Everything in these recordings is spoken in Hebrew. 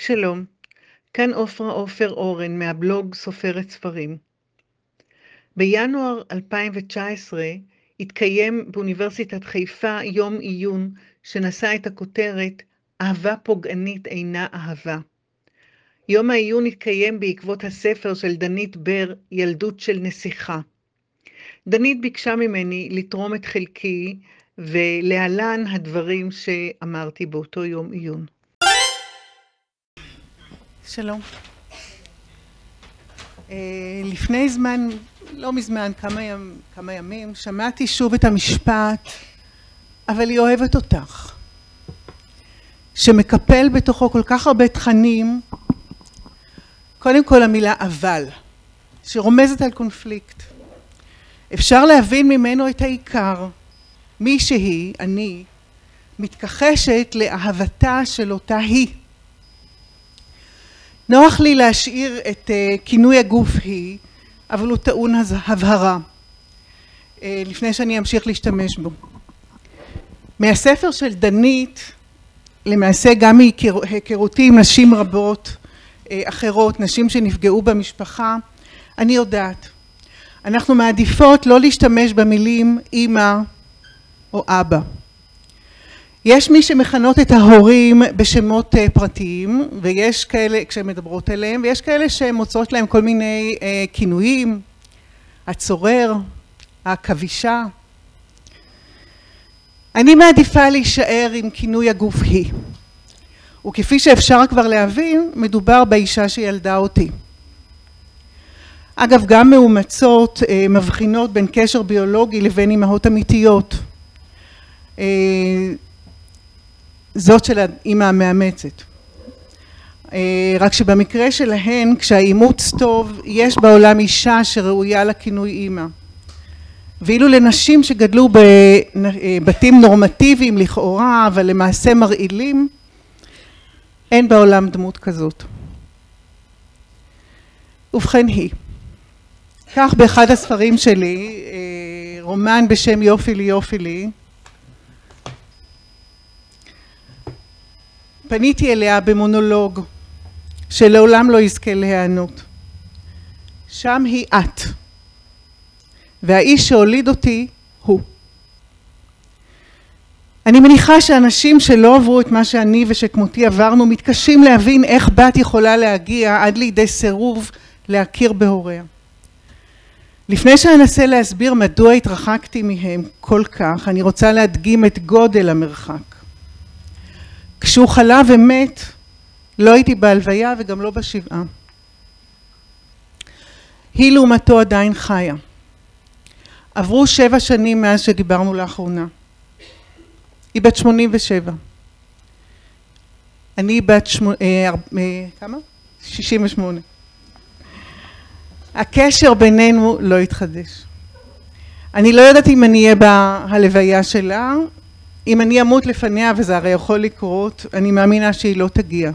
שלום, כאן עופרה עופר אורן מהבלוג סופרת ספרים. בינואר 2019 התקיים באוניברסיטת חיפה יום עיון שנשא את הכותרת "אהבה פוגענית אינה אהבה". יום העיון התקיים בעקבות הספר של דנית בר, ילדות של נסיכה. דנית ביקשה ממני לתרום את חלקי, ולהלן הדברים שאמרתי באותו יום עיון. שלום. אה, לפני זמן, לא מזמן, כמה, ימ, כמה ימים, שמעתי שוב את המשפט, אבל היא אוהבת אותך. שמקפל בתוכו כל כך הרבה תכנים, קודם כל המילה אבל, שרומזת על קונפליקט. אפשר להבין ממנו את העיקר. מי שהיא, אני, מתכחשת לאהבתה של אותה היא. נוח לי להשאיר את uh, כינוי הגוף היא, אבל הוא טעון הבהרה, uh, לפני שאני אמשיך להשתמש בו. מהספר של דנית, למעשה גם מהיכרותי עם נשים רבות uh, אחרות, נשים שנפגעו במשפחה, אני יודעת. אנחנו מעדיפות לא להשתמש במילים אימא או אבא. יש מי שמכנות את ההורים בשמות אה, פרטיים ויש כאלה כשהן מדברות אליהם ויש כאלה שהן מוצאות להם כל מיני אה, כינויים, הצורר, העכבישה. אני מעדיפה להישאר עם כינוי הגוף היא וכפי שאפשר כבר להבין מדובר באישה שילדה אותי. אגב גם מאומצות אה, מבחינות בין קשר ביולוגי לבין אימהות אמיתיות זאת של האימא המאמצת. רק שבמקרה שלהן כשהאימוץ טוב יש בעולם אישה שראויה לכינוי אימא ואילו לנשים שגדלו בבתים נורמטיביים לכאורה אבל למעשה מרעילים אין בעולם דמות כזאת. ובכן היא. כך באחד הספרים שלי רומן בשם יופי לי יופי לי פניתי אליה במונולוג שלעולם לא יזכה להיענות. שם היא את והאיש שהוליד אותי הוא. אני מניחה שאנשים שלא עברו את מה שאני ושכמותי עברנו מתקשים להבין איך בת יכולה להגיע עד לידי סירוב להכיר בהוריה. לפני שאנסה להסביר מדוע התרחקתי מהם כל כך אני רוצה להדגים את גודל המרחק. כשהוא חלה ומת לא הייתי בהלוויה וגם לא בשבעה. היא לעומתו עדיין חיה. עברו שבע שנים מאז שדיברנו לאחרונה. היא בת שמונים ושבע. אני בת שמונה, אה, כמה? שישים ושמונה. הקשר בינינו לא התחדש. אני לא יודעת אם אני אהיה בהלוויה שלה אם אני אמות לפניה וזה הרי יכול לקרות אני מאמינה שהיא לא תגיע.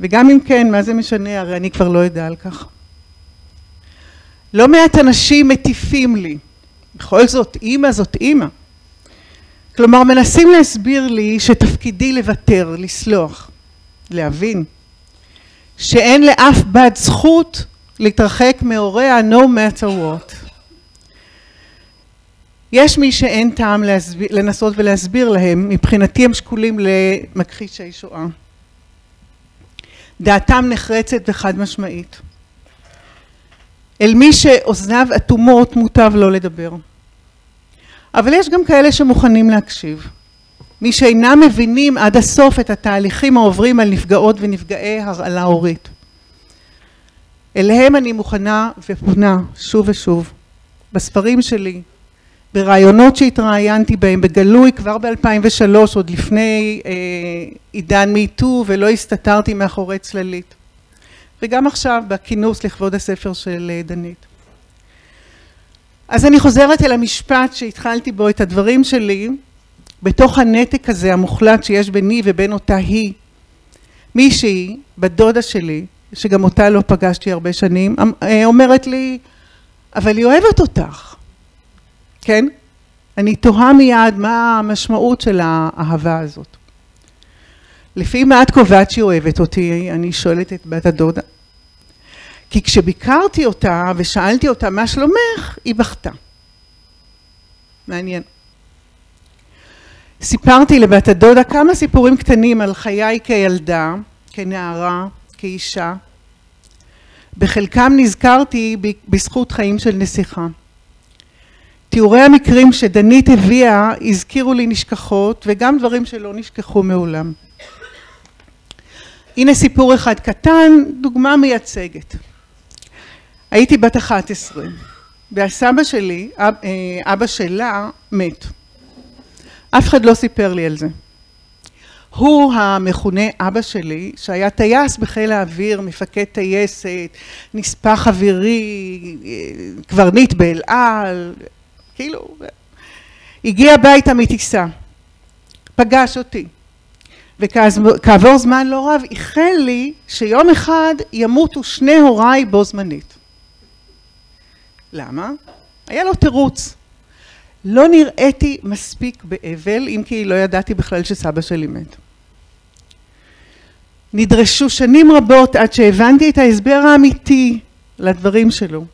וגם אם כן מה זה משנה? הרי אני כבר לא אדע על כך. לא מעט אנשים מטיפים לי. בכל זאת אימא זאת אימא. כלומר מנסים להסביר לי שתפקידי לוותר לסלוח להבין שאין לאף בת זכות להתרחק מהוריה no matter what יש מי שאין טעם לנסות ולהסביר להם, מבחינתי הם שקולים למכחישי שואה. דעתם נחרצת וחד משמעית. אל מי שאוזניו אטומות מוטב לא לדבר. אבל יש גם כאלה שמוכנים להקשיב. מי שאינם מבינים עד הסוף את התהליכים העוברים על נפגעות ונפגעי הרעלה הורית. אליהם אני מוכנה ופונה שוב ושוב. בספרים שלי, ברעיונות שהתראיינתי בהם בגלוי כבר ב-2003 עוד לפני אה, עידן מיטו ולא הסתתרתי מאחורי צללית. וגם עכשיו בכינוס לכבוד הספר של אה, דנית. אז אני חוזרת אל המשפט שהתחלתי בו את הדברים שלי בתוך הנתק הזה המוחלט שיש ביני ובין אותה היא. מישהי בת דודה שלי שגם אותה לא פגשתי הרבה שנים אמ, אה, אומרת לי אבל היא אוהבת אותך כן? אני תוהה מיד מה המשמעות של האהבה הזאת. לפי מה את קובעת שהיא אוהבת אותי? אני שואלת את בת הדודה. כי כשביקרתי אותה ושאלתי אותה מה שלומך, היא בכתה. מעניין. סיפרתי לבת הדודה כמה סיפורים קטנים על חיי כילדה, כנערה, כאישה. בחלקם נזכרתי בזכות חיים של נסיכה. תיאורי המקרים שדנית הביאה הזכירו לי נשכחות וגם דברים שלא נשכחו מעולם. הנה סיפור אחד קטן, דוגמה מייצגת. הייתי בת 11 והסבא שלי, אב, אה, אבא שלה, מת. אף אחד לא סיפר לי על זה. הוא המכונה אבא שלי, שהיה טייס בחיל האוויר, מפקד טייסת, נספח אווירי, אה, קברניט באל על, כאילו, הגיע הביתה מטיסה, פגש אותי, וכעבור זמן לא רב איחל לי שיום אחד ימותו שני הוריי בו זמנית. למה? היה לו תירוץ. לא נראיתי מספיק באבל, אם כי לא ידעתי בכלל שסבא שלי מת. נדרשו שנים רבות עד שהבנתי את ההסבר האמיתי לדברים שלו.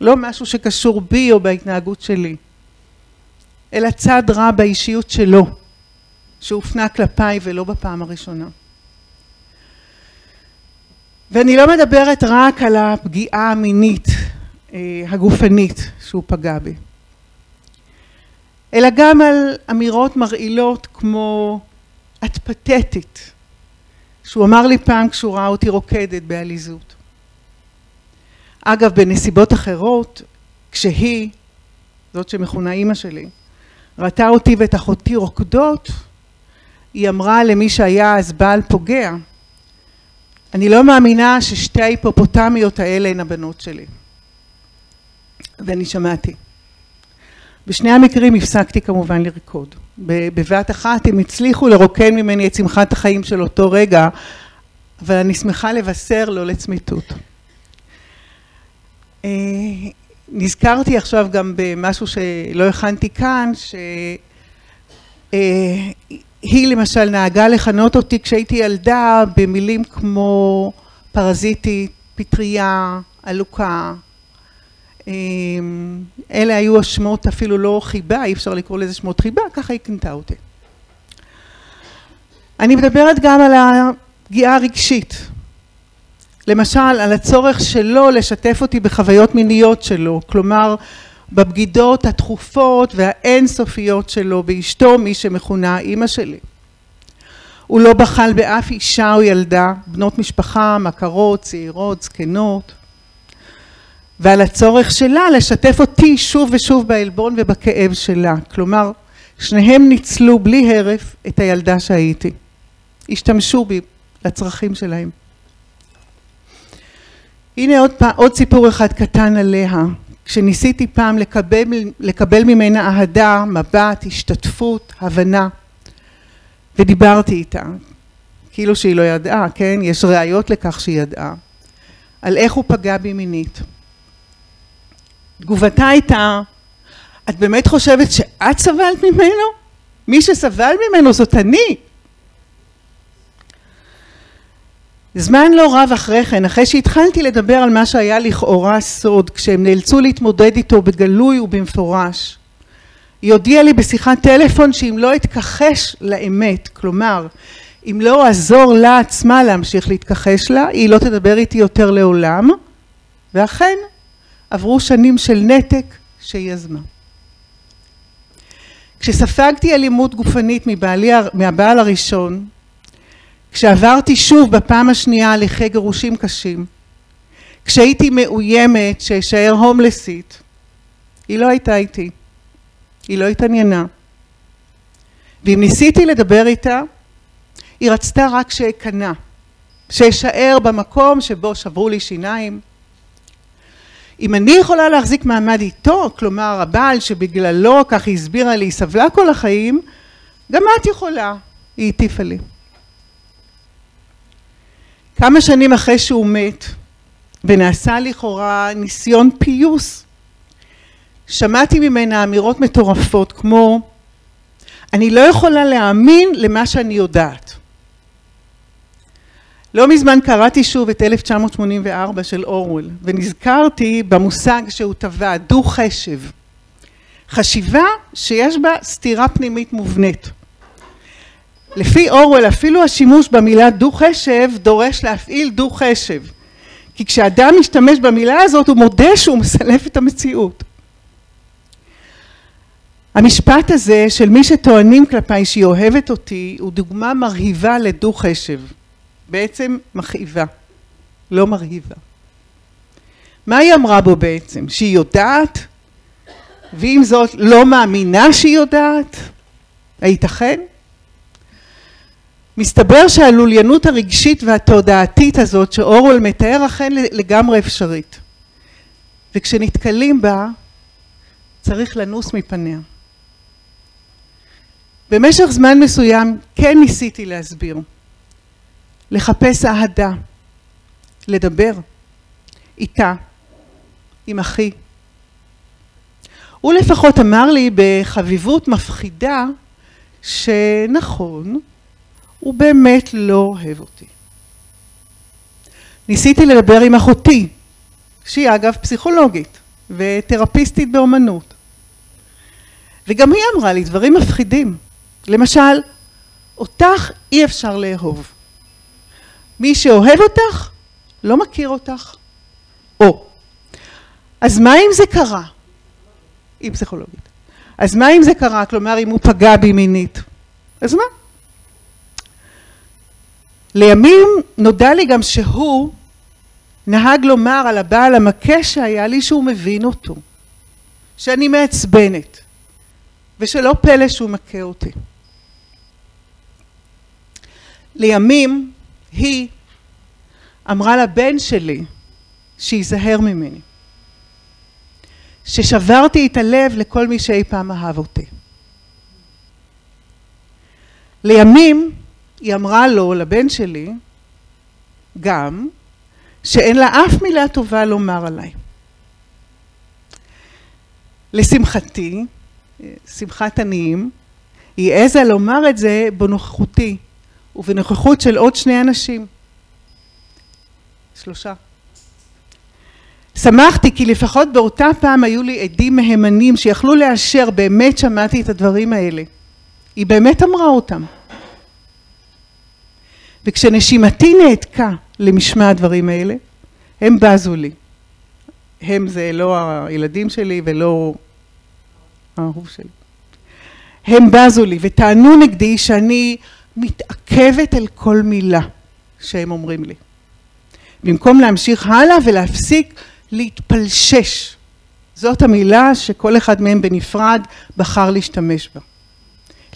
לא משהו שקשור בי או בהתנהגות שלי, אלא צד רע באישיות שלו, שהופנה כלפיי ולא בפעם הראשונה. ואני לא מדברת רק על הפגיעה המינית, אה, הגופנית שהוא פגע בי, אלא גם על אמירות מרעילות כמו את פתטית, שהוא אמר לי פעם כשהוא ראה אותי רוקדת בעליזות. אגב, בנסיבות אחרות, כשהיא, זאת שמכונה אימא שלי, ראתה אותי ואת אחותי רוקדות, היא אמרה למי שהיה אז בעל פוגע, אני לא מאמינה ששתי ההיפופוטמיות האלה הן הבנות שלי. ואני שמעתי. בשני המקרים הפסקתי כמובן לרקוד. בבת אחת הם הצליחו לרוקן ממני את שמחת החיים של אותו רגע, אבל אני שמחה לבשר לא לצמיתות. אה, נזכרתי עכשיו גם במשהו שלא הכנתי כאן, שהיא אה, למשל נהגה לכנות אותי כשהייתי ילדה במילים כמו פרזיטית, פטריה, עלוקה. אה, אלה היו השמות אפילו לא חיבה, אי אפשר לקרוא לזה שמות חיבה, ככה היא קנתה אותי. אני מדברת גם על הפגיעה הרגשית. למשל על הצורך שלו לשתף אותי בחוויות מיניות שלו, כלומר בבגידות התכופות והאינסופיות שלו באשתו מי שמכונה אימא שלי. הוא לא בחל באף אישה או ילדה, בנות משפחה, מכרות, צעירות, זקנות, ועל הצורך שלה לשתף אותי שוב ושוב בעלבון ובכאב שלה, כלומר שניהם ניצלו בלי הרף את הילדה שהייתי, השתמשו בי לצרכים שלהם. הנה עוד, פעם, עוד סיפור אחד קטן עליה. כשניסיתי פעם לקבל, לקבל ממנה אהדה, מבט, השתתפות, הבנה, ודיברתי איתה, כאילו שהיא לא ידעה, כן? יש ראיות לכך שהיא ידעה, על איך הוא פגע בי מינית. תגובתה הייתה, את באמת חושבת שאת סבלת ממנו? מי שסבל ממנו זאת אני. זמן לא רב אחרי כן, אחרי שהתחלתי לדבר על מה שהיה לכאורה סוד, כשהם נאלצו להתמודד איתו בגלוי ובמפורש, היא הודיעה לי בשיחת טלפון שאם לא אתכחש לאמת, כלומר, אם לא אעזור לה עצמה להמשיך להתכחש לה, היא לא תדבר איתי יותר לעולם, ואכן, עברו שנים של נתק שהיא יזמה. כשספגתי אלימות גופנית מבעלי, מהבעל הראשון, כשעברתי שוב בפעם השנייה הליכי גירושים קשים, כשהייתי מאוימת שאשאר הומלסית, היא לא הייתה איתי, היא לא התעניינה. ואם ניסיתי לדבר איתה, היא רצתה רק שאכנע, שאשאר במקום שבו שברו לי שיניים. אם אני יכולה להחזיק מעמד איתו, כלומר הבעל שבגללו, כך היא הסבירה לי, סבלה כל החיים, גם את יכולה, היא הטיפה לי. כמה שנים אחרי שהוא מת ונעשה לכאורה ניסיון פיוס שמעתי ממנה אמירות מטורפות כמו אני לא יכולה להאמין למה שאני יודעת לא מזמן קראתי שוב את 1984 של אורוול, ונזכרתי במושג שהוא טבע, דו-חשב. חשיבה שיש בה סתירה פנימית מובנית. לפי אורוול אפילו השימוש במילה דו-חשב דורש להפעיל דו-חשב. כי כשאדם משתמש במילה הזאת הוא מודה שהוא מסלף את המציאות. המשפט הזה של מי שטוענים כלפיי שהיא אוהבת אותי הוא דוגמה מרהיבה לדו-חשב. בעצם מכאיבה, לא מרהיבה. מה היא אמרה בו בעצם? שהיא יודעת? ועם זאת לא מאמינה שהיא יודעת? הייתכן? מסתבר שהלוליינות הרגשית והתודעתית הזאת שאורול מתאר אכן לגמרי אפשרית. וכשנתקלים בה צריך לנוס מפניה. במשך זמן מסוים כן ניסיתי להסביר, לחפש אהדה, לדבר איתה, עם אחי. הוא לפחות אמר לי בחביבות מפחידה שנכון, הוא באמת לא אוהב אותי. ניסיתי לדבר עם אחותי, שהיא אגב פסיכולוגית ותרפיסטית באומנות. וגם היא אמרה לי דברים מפחידים. למשל, אותך אי אפשר לאהוב. מי שאוהב אותך, לא מכיר אותך. או, אז מה אם זה קרה? היא פסיכולוגית. אז מה אם זה קרה? כלומר, אם הוא פגע בי מינית. אז מה? לימים נודע לי גם שהוא נהג לומר על הבעל המכה שהיה לי שהוא מבין אותו, שאני מעצבנת, ושלא פלא שהוא מכה אותי. לימים היא אמרה לבן שלי שייזהר ממני, ששברתי את הלב לכל מי שאי פעם אהב אותי. לימים היא אמרה לו, לבן שלי, גם, שאין לה אף מילה טובה לומר עליי. לשמחתי, שמחת עניים, היא העזה לומר את זה בנוכחותי ובנוכחות של עוד שני אנשים. שלושה. שמחתי כי לפחות באותה פעם היו לי עדים מהימנים שיכלו לאשר באמת שמעתי את הדברים האלה. היא באמת אמרה אותם. וכשנשימתי נעתקה למשמע הדברים האלה, הם בזו לי. הם זה לא הילדים שלי ולא האהוב שלי. הם בזו לי וטענו נגדי שאני מתעכבת על כל מילה שהם אומרים לי. במקום להמשיך הלאה ולהפסיק להתפלשש. זאת המילה שכל אחד מהם בנפרד בחר להשתמש בה.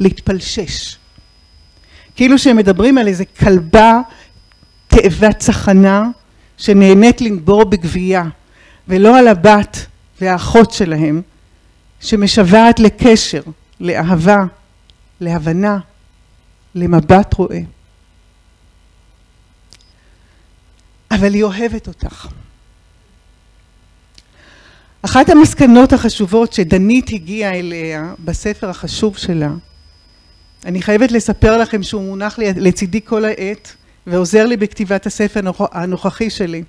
להתפלשש. כאילו שהם מדברים על איזה כלבה תאבת צחנה שנהנית לנבור בגבייה, ולא על הבת והאחות שלהם שמשוועת לקשר, לאהבה, להבנה, למבט רואה. אבל היא אוהבת אותך. אחת המסקנות החשובות שדנית הגיעה אליה בספר החשוב שלה אני חייבת לספר לכם שהוא מונח לצידי כל העת ועוזר לי בכתיבת הספר הנוכחי שלי.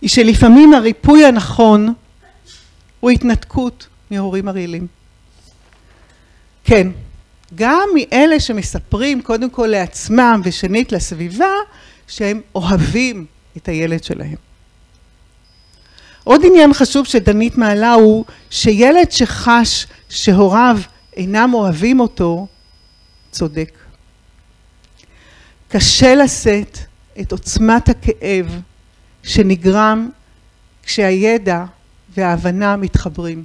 היא שלפעמים הריפוי הנכון הוא התנתקות מהורים הרעילים. כן, גם מאלה שמספרים קודם כל לעצמם ושנית לסביבה שהם אוהבים את הילד שלהם. עוד עניין חשוב שדנית מעלה הוא שילד שחש שהוריו אינם אוהבים אותו, צודק. קשה לשאת את עוצמת הכאב שנגרם כשהידע וההבנה מתחברים.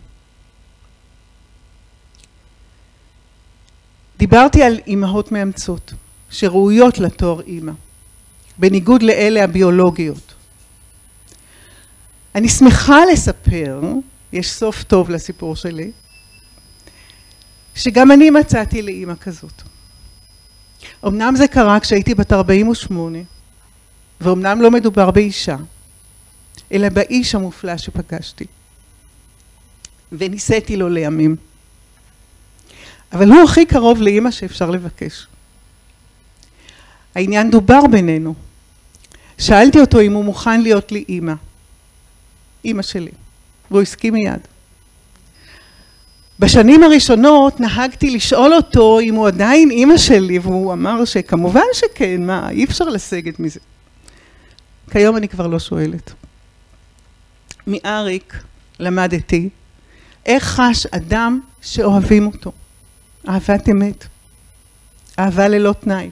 דיברתי על אימהות מאמצות שראויות לתואר אימא, בניגוד לאלה הביולוגיות. אני שמחה לספר, יש סוף טוב לסיפור שלי, שגם אני מצאתי לאימא כזאת. אמנם זה קרה כשהייתי בת 48, ואומנם לא מדובר באישה, אלא באיש המופלא שפגשתי. וניסיתי לו לימים. אבל הוא הכי קרוב לאימא שאפשר לבקש. העניין דובר בינינו. שאלתי אותו אם הוא מוכן להיות לי אימא. אימא שלי. והוא הסכים מיד. בשנים הראשונות נהגתי לשאול אותו אם הוא עדיין אימא שלי, והוא אמר שכמובן שכן, מה, אי אפשר לסגת מזה. כיום אני כבר לא שואלת. מאריק למדתי איך חש אדם שאוהבים אותו. אהבת אמת. אהבה ללא תנאי.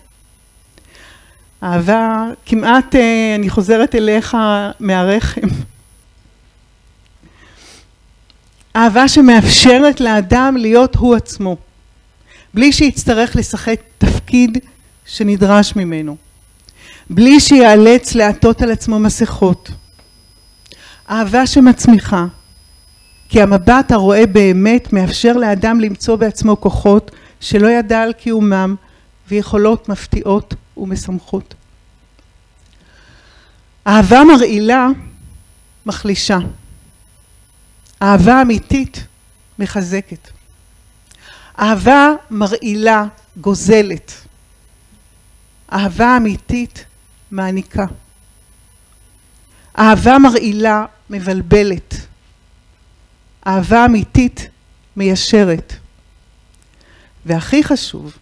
אהבה כמעט, אה, אני חוזרת אליך מהרחם. אהבה שמאפשרת לאדם להיות הוא עצמו, בלי שיצטרך לשחק תפקיד שנדרש ממנו, בלי שיאלץ לעטות על עצמו מסכות. אהבה שמצמיחה, כי המבט הרואה באמת מאפשר לאדם למצוא בעצמו כוחות שלא ידע על קיומם ויכולות מפתיעות ומשמחות. אהבה מרעילה מחלישה. אהבה אמיתית מחזקת. אהבה מרעילה גוזלת. אהבה אמיתית מעניקה. אהבה מרעילה מבלבלת. אהבה אמיתית מיישרת. והכי חשוב,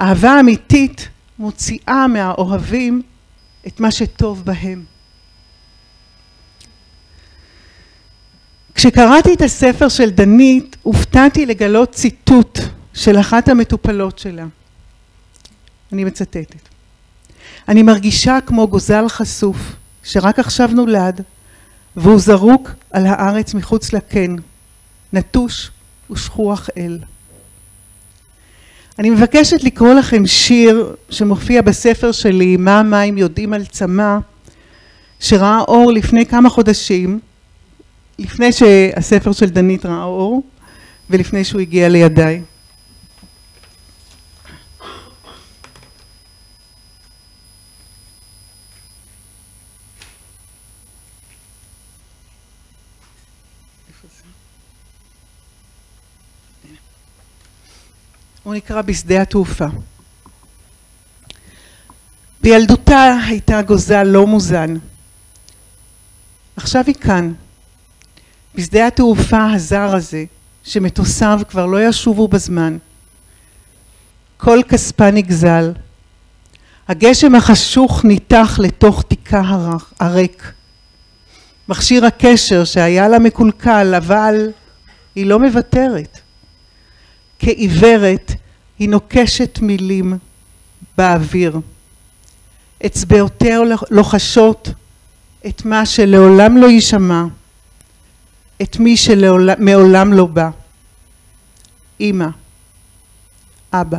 אהבה אמיתית מוציאה מהאוהבים את מה שטוב בהם. כשקראתי את הספר של דנית, הופתעתי לגלות ציטוט של אחת המטופלות שלה. אני מצטטת. אני מרגישה כמו גוזל חשוף, שרק עכשיו נולד, והוא זרוק על הארץ מחוץ לקן, נטוש ושכוח אל. אני מבקשת לקרוא לכם שיר שמופיע בספר שלי, מה המים יודעים על צמא, שראה אור לפני כמה חודשים, לפני שהספר של דנית ראה אור, ולפני שהוא הגיע לידיי. הוא נקרא בשדה התעופה. בילדותה הייתה גוזל לא מוזן. עכשיו היא כאן, בשדה התעופה הזר הזה, שמטוסיו כבר לא ישובו בזמן. כל כספה נגזל. הגשם החשוך ניתח לתוך תיקה הריק. מכשיר הקשר שהיה לה מקולקל, אבל היא לא מוותרת. כעיוורת היא נוקשת מילים באוויר. אצבעותיה לוחשות את מה שלעולם לא יישמע, את מי שמעולם לא בא. אמא, אבא.